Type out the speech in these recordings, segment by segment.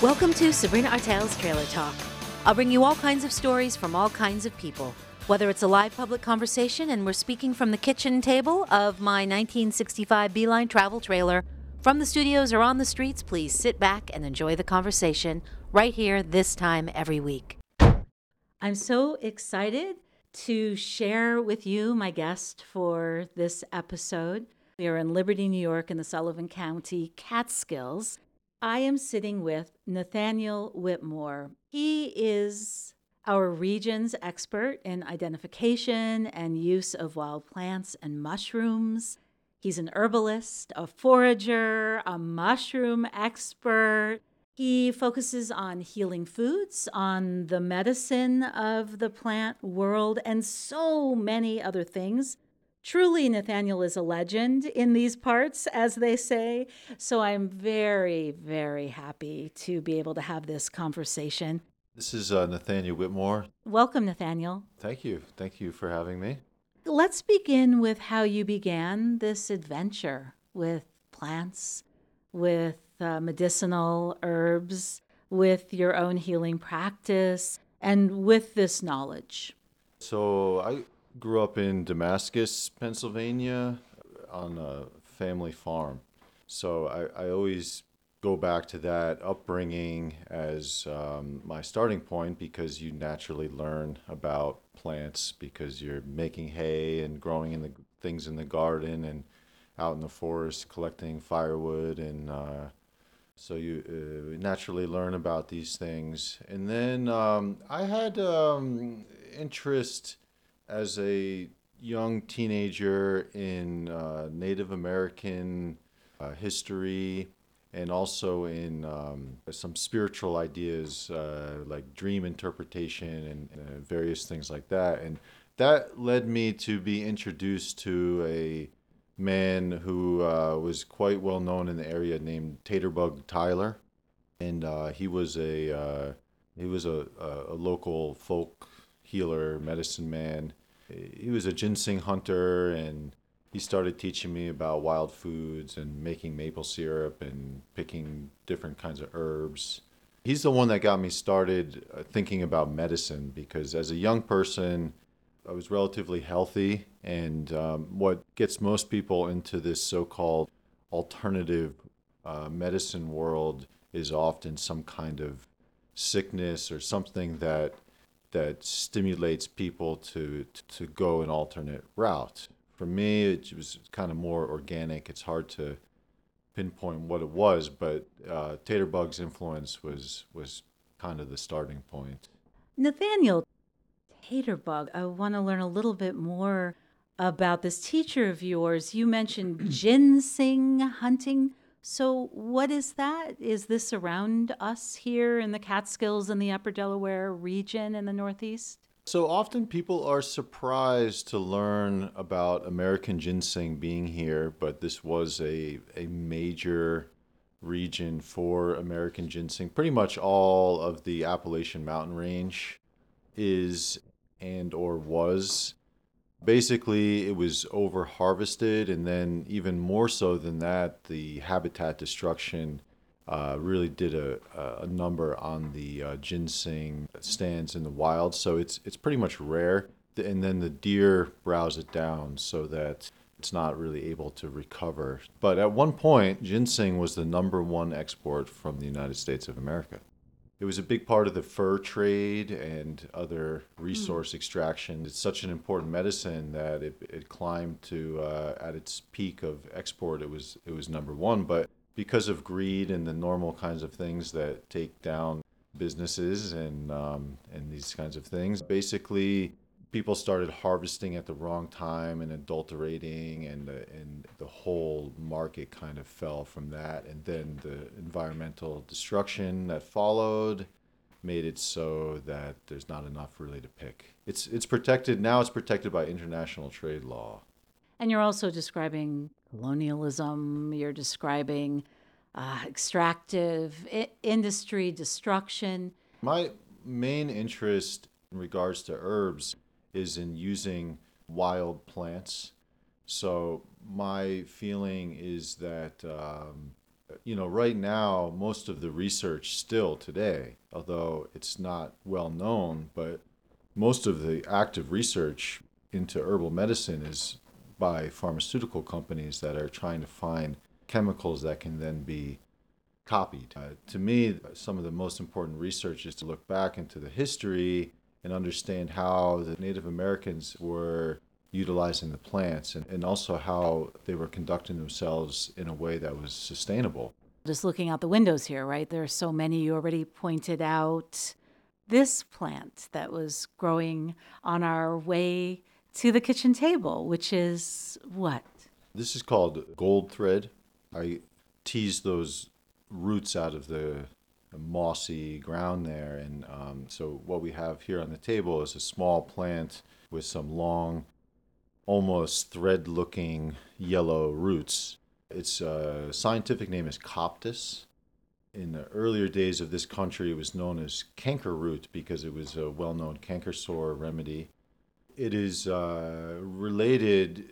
Welcome to Sabrina Artel's Trailer Talk. I'll bring you all kinds of stories from all kinds of people. Whether it's a live public conversation and we're speaking from the kitchen table of my 1965 Beeline travel trailer, from the studios or on the streets, please sit back and enjoy the conversation right here, this time every week. I'm so excited to share with you my guest for this episode. We are in Liberty, New York, in the Sullivan County Catskills. I am sitting with Nathaniel Whitmore. He is our region's expert in identification and use of wild plants and mushrooms. He's an herbalist, a forager, a mushroom expert. He focuses on healing foods, on the medicine of the plant world, and so many other things. Truly, Nathaniel is a legend in these parts, as they say. So I'm very, very happy to be able to have this conversation. This is uh, Nathaniel Whitmore. Welcome, Nathaniel. Thank you. Thank you for having me. Let's begin with how you began this adventure with plants, with uh, medicinal herbs, with your own healing practice, and with this knowledge. So, I grew up in Damascus, Pennsylvania, on a family farm. So I, I always go back to that upbringing as um, my starting point because you naturally learn about plants because you're making hay and growing in the things in the garden and out in the forest collecting firewood and uh, so you uh, naturally learn about these things and then um, i had um, interest as a young teenager in uh, Native American uh, history and also in um, some spiritual ideas uh, like dream interpretation and uh, various things like that. And that led me to be introduced to a man who uh, was quite well known in the area named Taterbug Tyler. And uh, he was a he was a, a, a local folk healer, medicine man. He was a ginseng hunter and he started teaching me about wild foods and making maple syrup and picking different kinds of herbs. He's the one that got me started uh, thinking about medicine because as a young person, I was relatively healthy. And um, what gets most people into this so called alternative uh, medicine world is often some kind of sickness or something that that stimulates people to to go an alternate route. For me, it was kind of more organic. It's hard to pinpoint what it was, but uh, Taterbug's influence was was kind of the starting point. Nathaniel, Taterbug, I want to learn a little bit more about this teacher of yours. You mentioned ginseng hunting. So, what is that? Is this around us here in the Catskills and the Upper Delaware region in the Northeast? So often people are surprised to learn about American ginseng being here, but this was a, a major region for American ginseng. Pretty much all of the Appalachian Mountain Range is and or was basically it was over harvested and then even more so than that the habitat destruction uh, really did a, a number on the uh, ginseng stands in the wild. So it's it's pretty much rare. And then the deer browse it down so that it's not really able to recover. But at one point ginseng was the number one export from the united states of america it was a big part of the fur trade and other resource mm. extraction. It's such an important medicine that it, it climbed to uh, at its peak of export. It was it was number one, but because of greed and the normal kinds of things that take down businesses and um, and these kinds of things, basically people started harvesting at the wrong time and adulterating and the, and the whole market kind of fell from that. And then the environmental destruction that followed made it so that there's not enough really to pick. It's it's protected now it's protected by international trade law. And you're also describing colonialism you're describing uh, extractive I- industry destruction. My main interest in regards to herbs is in using wild plants. So my feeling is that um, You know, right now, most of the research still today, although it's not well known, but most of the active research into herbal medicine is by pharmaceutical companies that are trying to find chemicals that can then be copied. Uh, to me, some of the most important research is to look back into the history and understand how the Native Americans were utilizing the plants and, and also how they were conducting themselves in a way that was sustainable. Just looking out the windows here, right? There are so many you already pointed out. This plant that was growing on our way to the kitchen table, which is what? This is called gold thread. I tease those roots out of the mossy ground there. And um, so, what we have here on the table is a small plant with some long, almost thread looking yellow roots. Its uh, scientific name is Coptis. In the earlier days of this country, it was known as canker root because it was a well known canker sore remedy. It is uh, related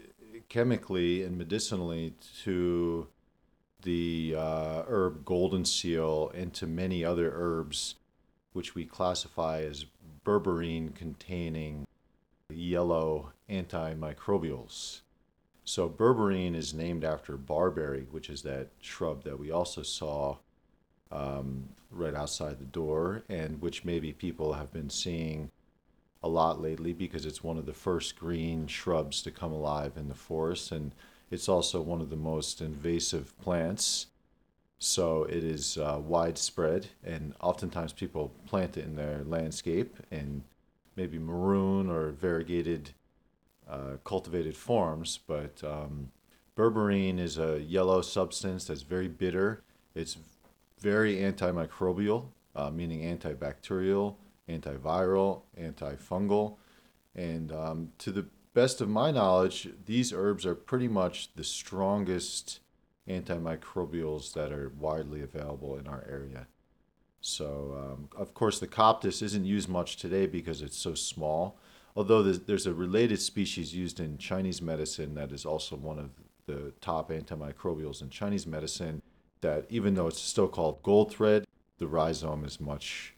chemically and medicinally to the uh, herb golden seal into many other herbs, which we classify as berberine containing yellow antimicrobials. So, berberine is named after barberry, which is that shrub that we also saw um, right outside the door, and which maybe people have been seeing a lot lately because it's one of the first green shrubs to come alive in the forest. And it's also one of the most invasive plants, so it is uh, widespread, and oftentimes people plant it in their landscape in maybe maroon or variegated uh, cultivated forms. But um, berberine is a yellow substance that's very bitter. It's very antimicrobial, uh, meaning antibacterial, antiviral, antifungal, and um, to the best of my knowledge, these herbs are pretty much the strongest antimicrobials that are widely available in our area. So, um, of course, the Coptis isn't used much today because it's so small. Although there's, there's a related species used in Chinese medicine that is also one of the top antimicrobials in Chinese medicine, that even though it's still called gold thread, the rhizome is much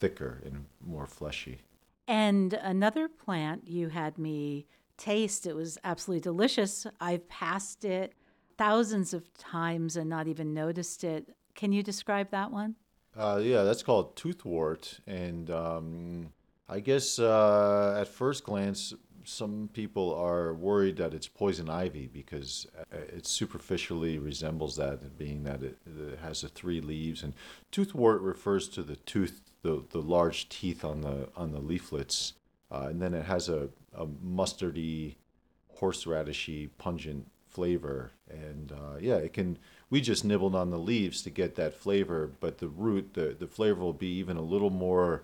thicker and more fleshy. And another plant you had me taste. It was absolutely delicious. I've passed it thousands of times and not even noticed it. Can you describe that one? Uh, yeah, that's called toothwort. And um, I guess uh, at first glance, some people are worried that it's poison ivy because uh, it superficially resembles that, being that it, it has the three leaves. And toothwort refers to the tooth, the, the large teeth on the on the leaflets, uh, and then it has a a mustardy, horseradishy, pungent flavor. And uh, yeah, it can. We just nibbled on the leaves to get that flavor, but the root, the the flavor will be even a little more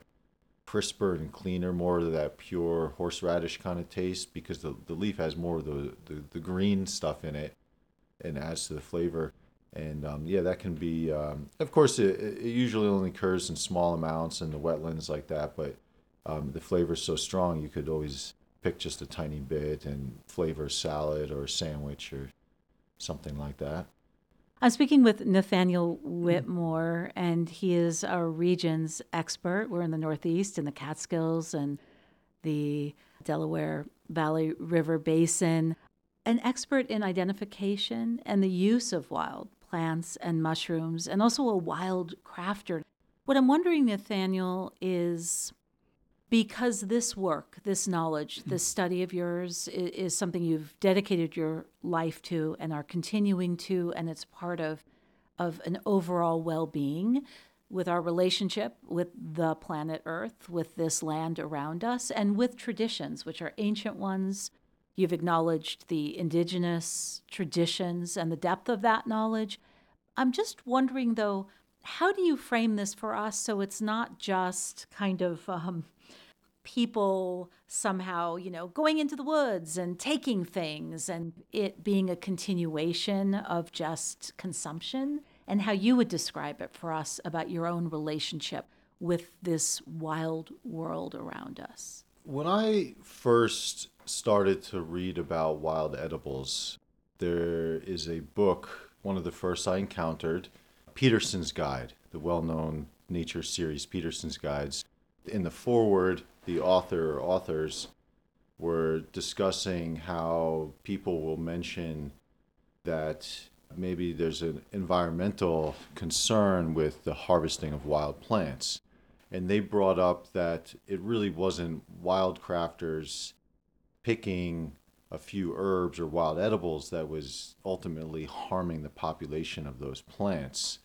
crisper and cleaner, more of that pure horseradish kind of taste because the, the leaf has more of the, the, the green stuff in it and adds to the flavor. And um, yeah, that can be, um, of course, it, it usually only occurs in small amounts in the wetlands like that, but um, the flavor is so strong you could always pick just a tiny bit and flavor salad or sandwich or something like that. I'm speaking with Nathaniel Whitmore, and he is our region's expert. We're in the Northeast, in the Catskills and the Delaware Valley River Basin, an expert in identification and the use of wild plants and mushrooms, and also a wild crafter. What I'm wondering, Nathaniel, is because this work, this knowledge, this study of yours is, is, something you've dedicated your life to and are continuing to, and it's part of, of an overall well being with our relationship with the planet Earth, with this land around us, and with traditions, which are ancient ones. You've acknowledged the indigenous traditions and the depth of that knowledge. I'm just wondering, though, how do you frame this for us so it's not just kind of um, people somehow, you know, going into the woods and taking things and it being a continuation of just consumption and how you would describe it for us about your own relationship with this wild world around us. When I first started to read about wild edibles, there is a book one of the first I encountered. Peterson's Guide, the well known nature series Peterson's Guides. In the foreword, the author or authors were discussing how people will mention that maybe there's an environmental concern with the harvesting of wild plants. And they brought up that it really wasn't wildcrafters picking a few herbs or wild edibles that was ultimately harming the population of those plants.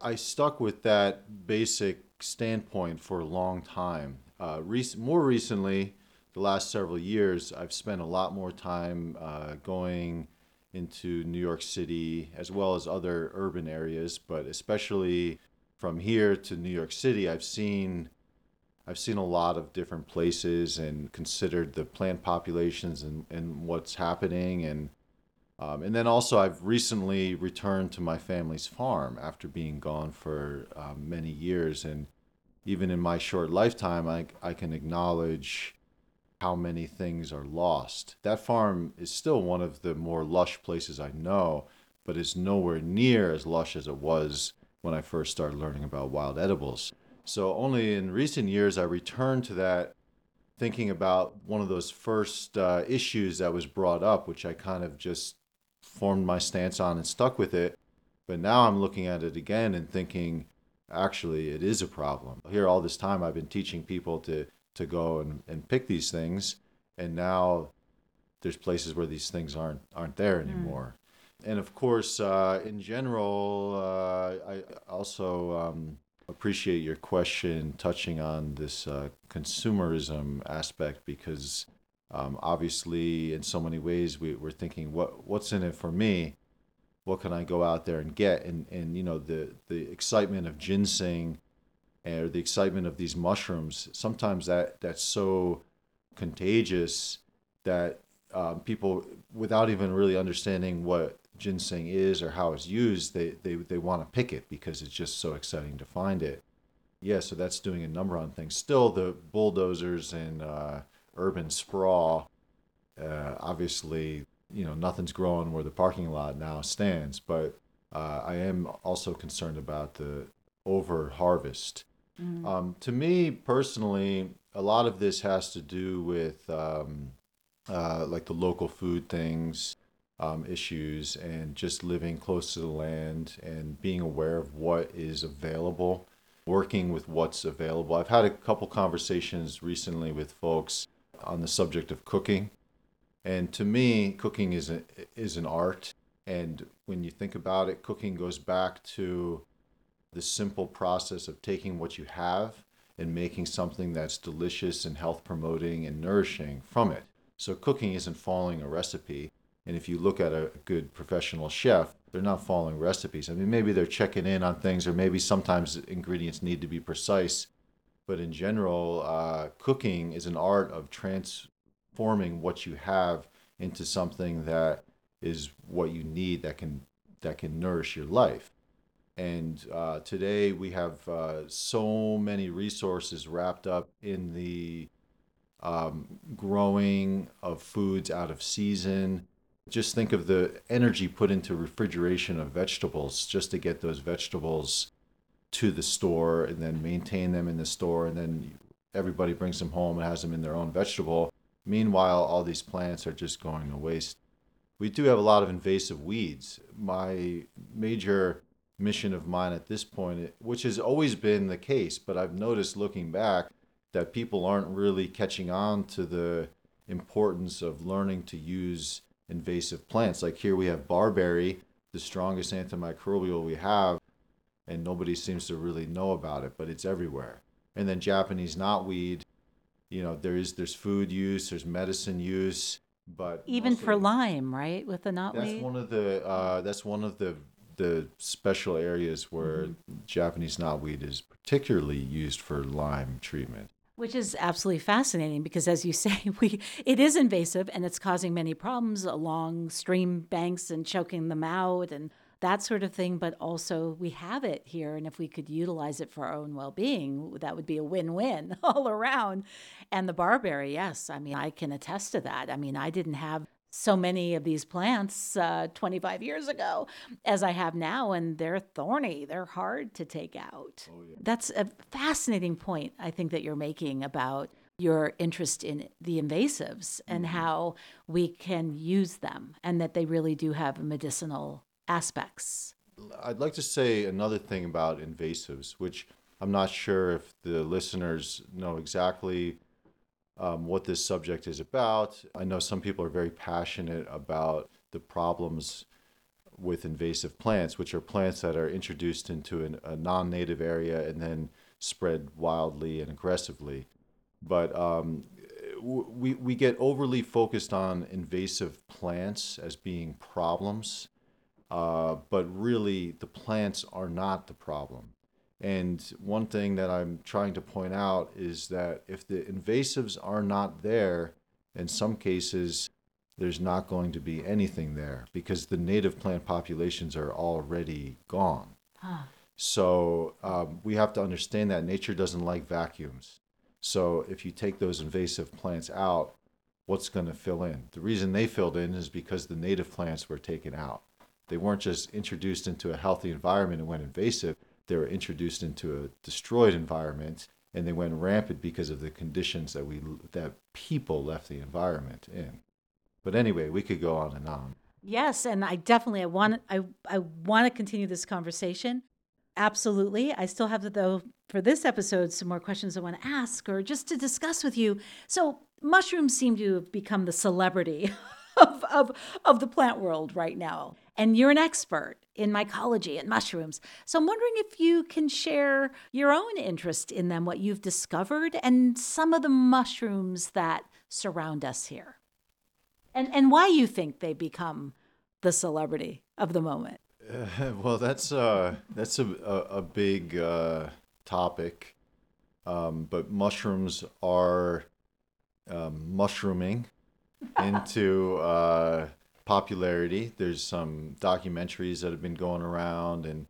I stuck with that basic standpoint for a long time. Uh, rec- more recently, the last several years, I've spent a lot more time uh, going into New York City as well as other urban areas, but especially from here to New York City, I've seen I've seen a lot of different places and considered the plant populations and, and what's happening and um, and then also I've recently returned to my family's farm after being gone for um, many years and even in my short lifetime I, I can acknowledge how many things are lost. That farm is still one of the more lush places I know, but is nowhere near as lush as it was when I first started learning about wild edibles. So only in recent years I returned to that thinking about one of those first uh, issues that was brought up, which I kind of just formed my stance on and stuck with it. But now I'm looking at it again and thinking, actually, it is a problem. Here, all this time, I've been teaching people to to go and, and pick these things and now there's places where these things aren't aren't there hmm. anymore mm. and of course uh, in general uh, i also um, appreciate your question touching on this uh, consumerism aspect because um, obviously in so many ways we, we're thinking what what's in it for me what can i go out there and get and and you know the the excitement of ginseng or the excitement of these mushrooms, sometimes that that's so contagious that um, people, without even really understanding what ginseng is or how it's used, they they, they want to pick it because it's just so exciting to find it. Yeah, so that's doing a number on things. Still, the bulldozers and uh, urban sprawl, uh, obviously, you know, nothing's growing where the parking lot now stands. But uh, I am also concerned about the over harvest Mm. Um, to me personally, a lot of this has to do with um, uh, like the local food things, um, issues, and just living close to the land and being aware of what is available, working with what's available. I've had a couple conversations recently with folks on the subject of cooking. And to me, cooking is, a, is an art. And when you think about it, cooking goes back to the simple process of taking what you have and making something that's delicious and health promoting and nourishing from it. So cooking isn't following a recipe. And if you look at a good professional chef, they're not following recipes. I mean, maybe they're checking in on things, or maybe sometimes ingredients need to be precise. But in general, uh, cooking is an art of transforming what you have into something that is what you need that can that can nourish your life. And uh, today we have uh, so many resources wrapped up in the um, growing of foods out of season. Just think of the energy put into refrigeration of vegetables just to get those vegetables to the store and then maintain them in the store. And then everybody brings them home and has them in their own vegetable. Meanwhile, all these plants are just going to waste. We do have a lot of invasive weeds. My major mission of mine at this point, which has always been the case, but I've noticed looking back that people aren't really catching on to the importance of learning to use invasive plants. Like here we have barberry, the strongest antimicrobial we have, and nobody seems to really know about it, but it's everywhere. And then Japanese knotweed, you know, there is there's food use, there's medicine use, but even for Lyme, right, with the knotweed. That's one of the uh, that's one of the the special areas where mm-hmm. Japanese knotweed is particularly used for Lyme treatment. Which is absolutely fascinating because, as you say, we it is invasive and it's causing many problems along stream banks and choking them out and that sort of thing. But also, we have it here, and if we could utilize it for our own well-being, that would be a win-win all around. And the barberry, yes, I mean, I can attest to that. I mean, I didn't have so many of these plants uh, 25 years ago as I have now, and they're thorny. They're hard to take out. Oh, yeah. That's a fascinating point, I think, that you're making about your interest in the invasives and mm-hmm. how we can use them and that they really do have medicinal aspects. I'd like to say another thing about invasives, which I'm not sure if the listeners know exactly um, what this subject is about. I know some people are very passionate about the problems with invasive plants, which are plants that are introduced into an, a non native area and then spread wildly and aggressively. But um, we, we get overly focused on invasive plants as being problems, uh, but really the plants are not the problem. And one thing that I'm trying to point out is that if the invasives are not there, in some cases, there's not going to be anything there because the native plant populations are already gone. Huh. So um, we have to understand that nature doesn't like vacuums. So if you take those invasive plants out, what's going to fill in? The reason they filled in is because the native plants were taken out. They weren't just introduced into a healthy environment and went invasive they were introduced into a destroyed environment and they went rampant because of the conditions that we that people left the environment in. But anyway, we could go on and on. Yes, and I definitely I want I I want to continue this conversation. Absolutely. I still have though for this episode some more questions I want to ask or just to discuss with you. So, mushrooms seem to have become the celebrity of, of, of the plant world right now. And you're an expert in mycology and mushrooms. So I'm wondering if you can share your own interest in them, what you've discovered, and some of the mushrooms that surround us here. And, and why you think they become the celebrity of the moment. Uh, well, that's uh, that's a, a, a big uh, topic, um, but mushrooms are um, mushrooming into uh, popularity. There's some documentaries that have been going around, and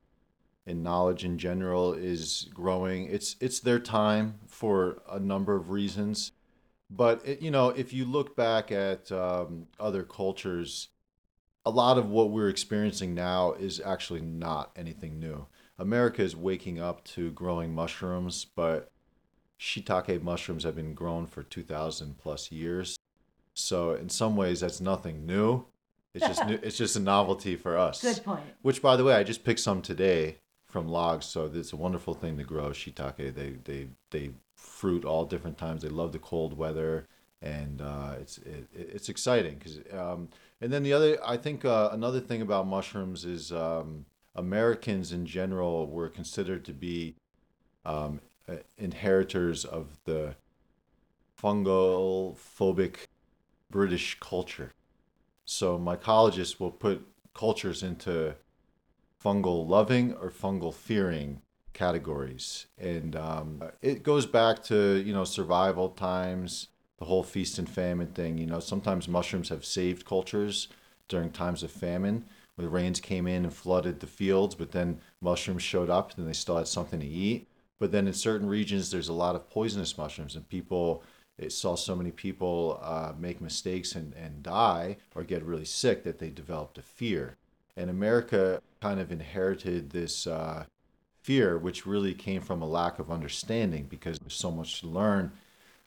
and knowledge in general is growing. It's it's their time for a number of reasons, but it, you know if you look back at um, other cultures, a lot of what we're experiencing now is actually not anything new. America is waking up to growing mushrooms, but shiitake mushrooms have been grown for 2,000 plus years. So in some ways, that's nothing new. It's just new, it's just a novelty for us. Good point. Which, by the way, I just picked some today from logs. So it's a wonderful thing to grow shiitake. They they they fruit all different times. They love the cold weather, and uh, it's it, it's exciting because. Um, and then the other, I think uh, another thing about mushrooms is um, Americans in general were considered to be um, inheritors of the fungal phobic British culture. So mycologists will put cultures into fungal loving or fungal fearing categories, and um, it goes back to you know survival times, the whole feast and famine thing. You know, sometimes mushrooms have saved cultures during times of famine, where the rains came in and flooded the fields, but then mushrooms showed up and they still had something to eat. But then in certain regions, there's a lot of poisonous mushrooms, and people it saw so many people uh, make mistakes and, and die or get really sick that they developed a fear. And America kind of inherited this uh, fear, which really came from a lack of understanding because there's so much to learn.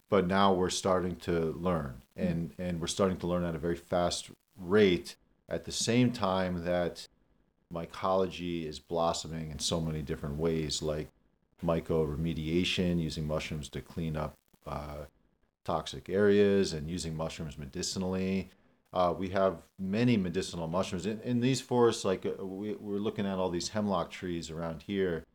But now we're starting to learn, and, and we're starting to learn at a very fast rate at the same time that mycology is blossoming in so many different ways, like mycoremediation, using mushrooms to clean up uh, toxic areas and using mushrooms medicinally. Uh, we have many medicinal mushrooms in, in these forests. Like uh, we, we're looking at all these hemlock trees around here,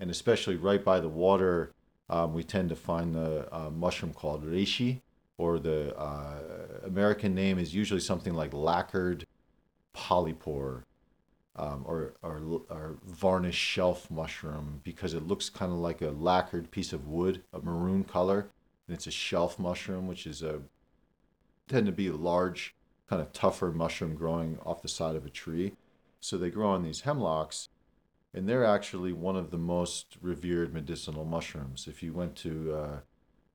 and especially right by the water, um, we tend to find the uh, mushroom called reishi, or the uh, American name is usually something like lacquered polypore. Um, or, or, or varnished shelf mushroom because it looks kind of like a lacquered piece of wood, a maroon color and it's a shelf mushroom, which is a tend to be a large, kind of tougher mushroom growing off the side of a tree. So they grow on these hemlocks, and they're actually one of the most revered medicinal mushrooms. If you went to uh,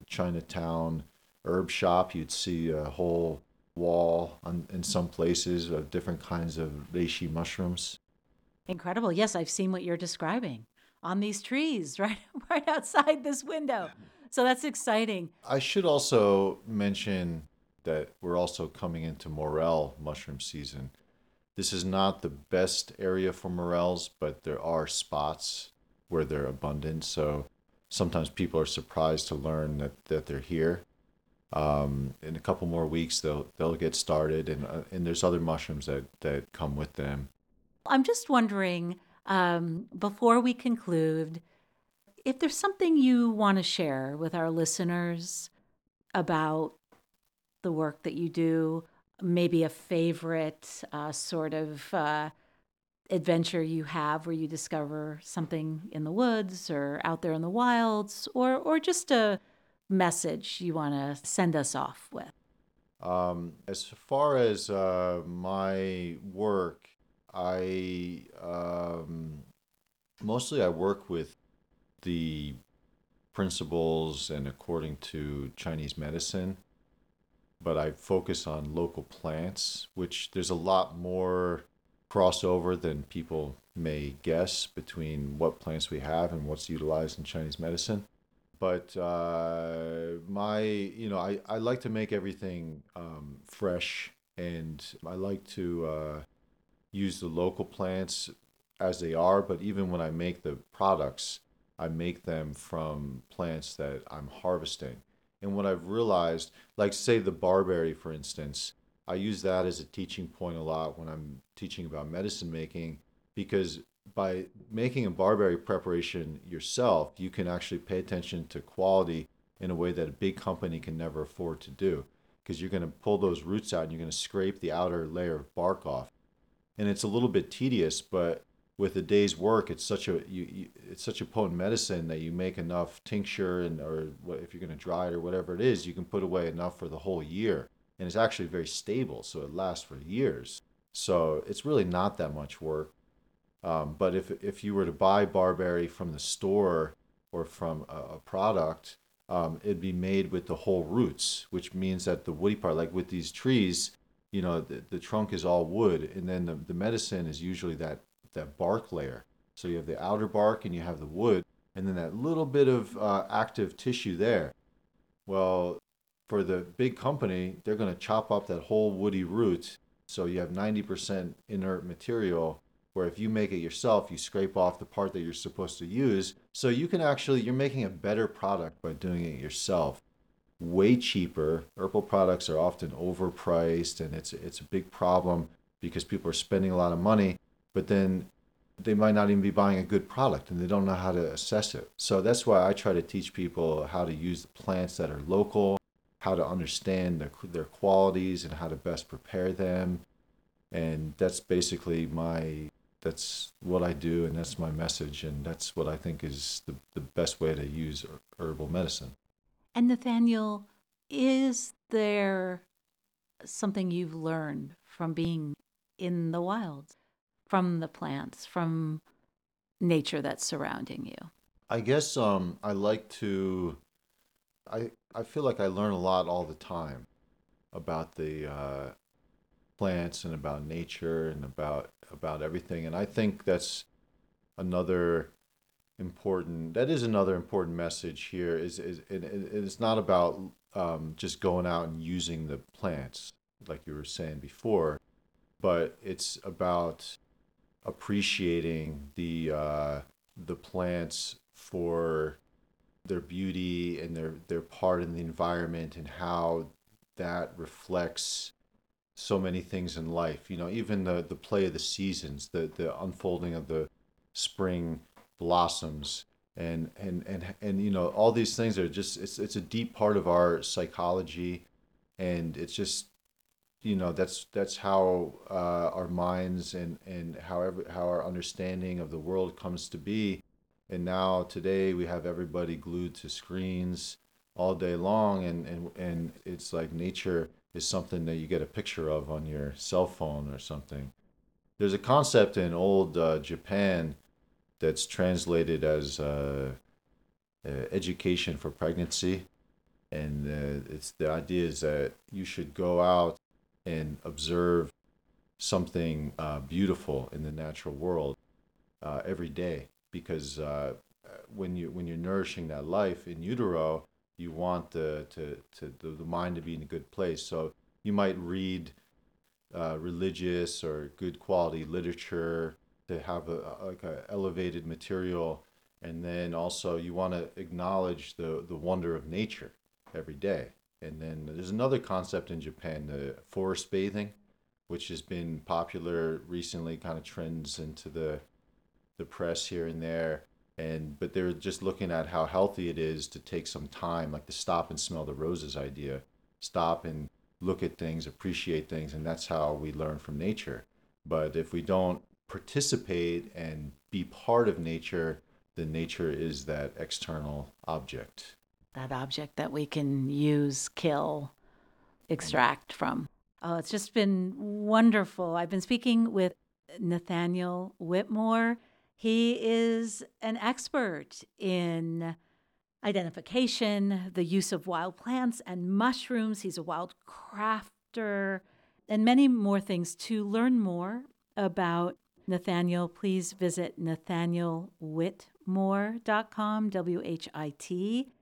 Chinatown herb shop, you'd see a whole wall on, in some places of different kinds of reishi mushrooms. Incredible. Yes, I've seen what you're describing on these trees right right outside this window. So that's exciting. I should also mention that we're also coming into morel mushroom season. This is not the best area for morels, but there are spots where they're abundant. So sometimes people are surprised to learn that, that they're here. Um, in a couple more weeks, they'll they'll get started, and uh, and there's other mushrooms that that come with them. I'm just wondering um, before we conclude if there's something you want to share with our listeners about the work that you do, maybe a favorite uh, sort of uh, adventure you have where you discover something in the woods or out there in the wilds, or or just a message you want to send us off with. Um, as far as uh, my work, I um, mostly I work with the principles and according to Chinese medicine, but I focus on local plants, which there's a lot more crossover than people may guess between what plants we have and what's utilized in Chinese medicine. But uh, my, you know, I, I like to make everything um, fresh and I like to uh, use the local plants as they are, but even when I make the products, I make them from plants that I'm harvesting. And what I've realized, like say the barberry, for instance, I use that as a teaching point a lot when I'm teaching about medicine making because by making a barberry preparation yourself, you can actually pay attention to quality in a way that a big company can never afford to do because you're going to pull those roots out and you're going to scrape the outer layer of bark off. And it's a little bit tedious, but with a day's work, it's such a you, you, it's such a potent medicine that you make enough tincture and or if you're going to dry it or whatever it is, you can put away enough for the whole year, and it's actually very stable, so it lasts for years. So it's really not that much work. Um, but if if you were to buy barberry from the store or from a, a product, um, it'd be made with the whole roots, which means that the woody part, like with these trees, you know, the, the trunk is all wood, and then the, the medicine is usually that that bark layer. So you have the outer bark and you have the wood, and then that little bit of uh, active tissue there. Well, for the big company, they're going to chop up that whole woody root. So you have 90% inert material. Where if you make it yourself, you scrape off the part that you're supposed to use. So you can actually, you're making a better product by doing it yourself. Way cheaper. Herbal products are often overpriced, and it's it's a big problem because people are spending a lot of money but then they might not even be buying a good product and they don't know how to assess it. So that's why I try to teach people how to use the plants that are local, how to understand their, their qualities and how to best prepare them. And that's basically my that's what I do and that's my message and that's what I think is the, the best way to use herbal medicine. And Nathaniel, is there something you've learned from being in the wilds? From the plants, from nature that's surrounding you? I guess um, I like to. I I feel like I learn a lot all the time about the uh, plants and about nature and about about everything, and I think that's another important. That is another important message here. Is is it, it's not about um, just going out and using the plants like you were saying before, but it's about appreciating the uh, the plants for their beauty and their their part in the environment and how that reflects so many things in life. You know even the the play of the seasons the the unfolding of the spring blossoms and and and and you know all these things are just it's it's a deep part of our psychology and it's just you know that's that's how uh, our minds and and however how our understanding of the world comes to be. And now today we have everybody glued to screens all day long and and, and it's like nature is something that you get a picture of on your cell phone or something. There's a concept in old uh, japan that's translated as uh, uh education for pregnancy. And uh, it's the idea is that you should go out and observe something uh, beautiful in the natural world uh, every day because uh, when you when you're nourishing that life in utero, you want the to, to the, the mind to be in a good place. So you might read uh, religious or good quality literature to have a, like a elevated material, and then also you want to acknowledge the the wonder of nature every day. And then there's another concept in Japan, the forest bathing, which has been popular recently, kind of trends into the the press here and there. And but they're just looking at how healthy it is to take some time like the stop and smell the roses idea. Stop and look at things appreciate things and that's how we learn from nature. But if we don't participate and be part of nature then nature is that external object that object that we can use kill extract from oh it's just been wonderful i've been speaking with nathaniel whitmore he is an expert in identification, the use of wild plants and mushrooms. He's a wild crafter, and many more things. To learn more about Nathaniel, please visit nathanielwhitmore.com, W H I T.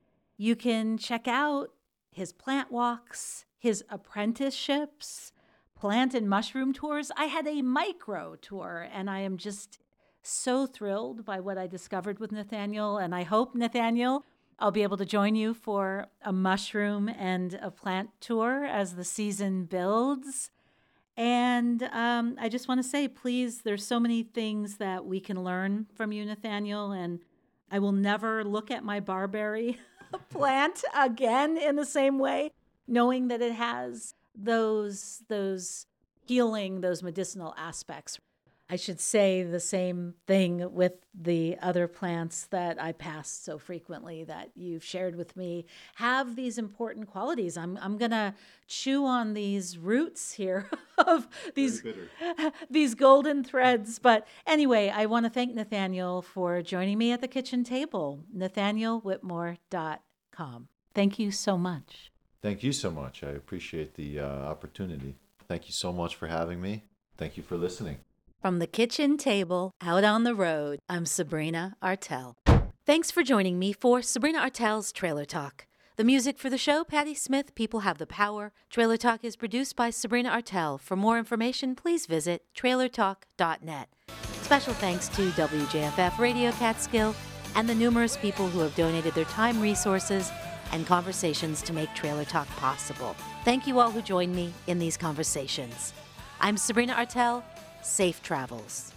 You can check out his plant walks, his apprenticeships, plant and mushroom tours. I had a myco tour, and I am just so thrilled by what I discovered with Nathaniel. And I hope, Nathaniel, I'll be able to join you for a mushroom and a plant tour as the season builds. And um, I just want to say, please, there's so many things that we can learn from you, Nathaniel. And I will never look at my barberry plant again in the same way, knowing that it has those those healing, those medicinal aspects. I should say the same thing with the other plants that I pass so frequently that you've shared with me have these important qualities. I'm I'm gonna chew on these roots here of these these golden threads. But anyway, I want to thank Nathaniel for joining me at the kitchen table. NathanielWhitmore.com. Thank you so much. Thank you so much. I appreciate the uh, opportunity. Thank you so much for having me. Thank you for listening. From the kitchen table out on the road, I'm Sabrina Artel. Thanks for joining me for Sabrina Artel's Trailer Talk. The music for the show, Patti Smith, People Have the Power. Trailer Talk is produced by Sabrina Artel. For more information, please visit trailertalk.net. Special thanks to WJFF Radio Catskill and the numerous people who have donated their time, resources, and conversations to make Trailer Talk possible. Thank you all who joined me in these conversations. I'm Sabrina Artel safe travels.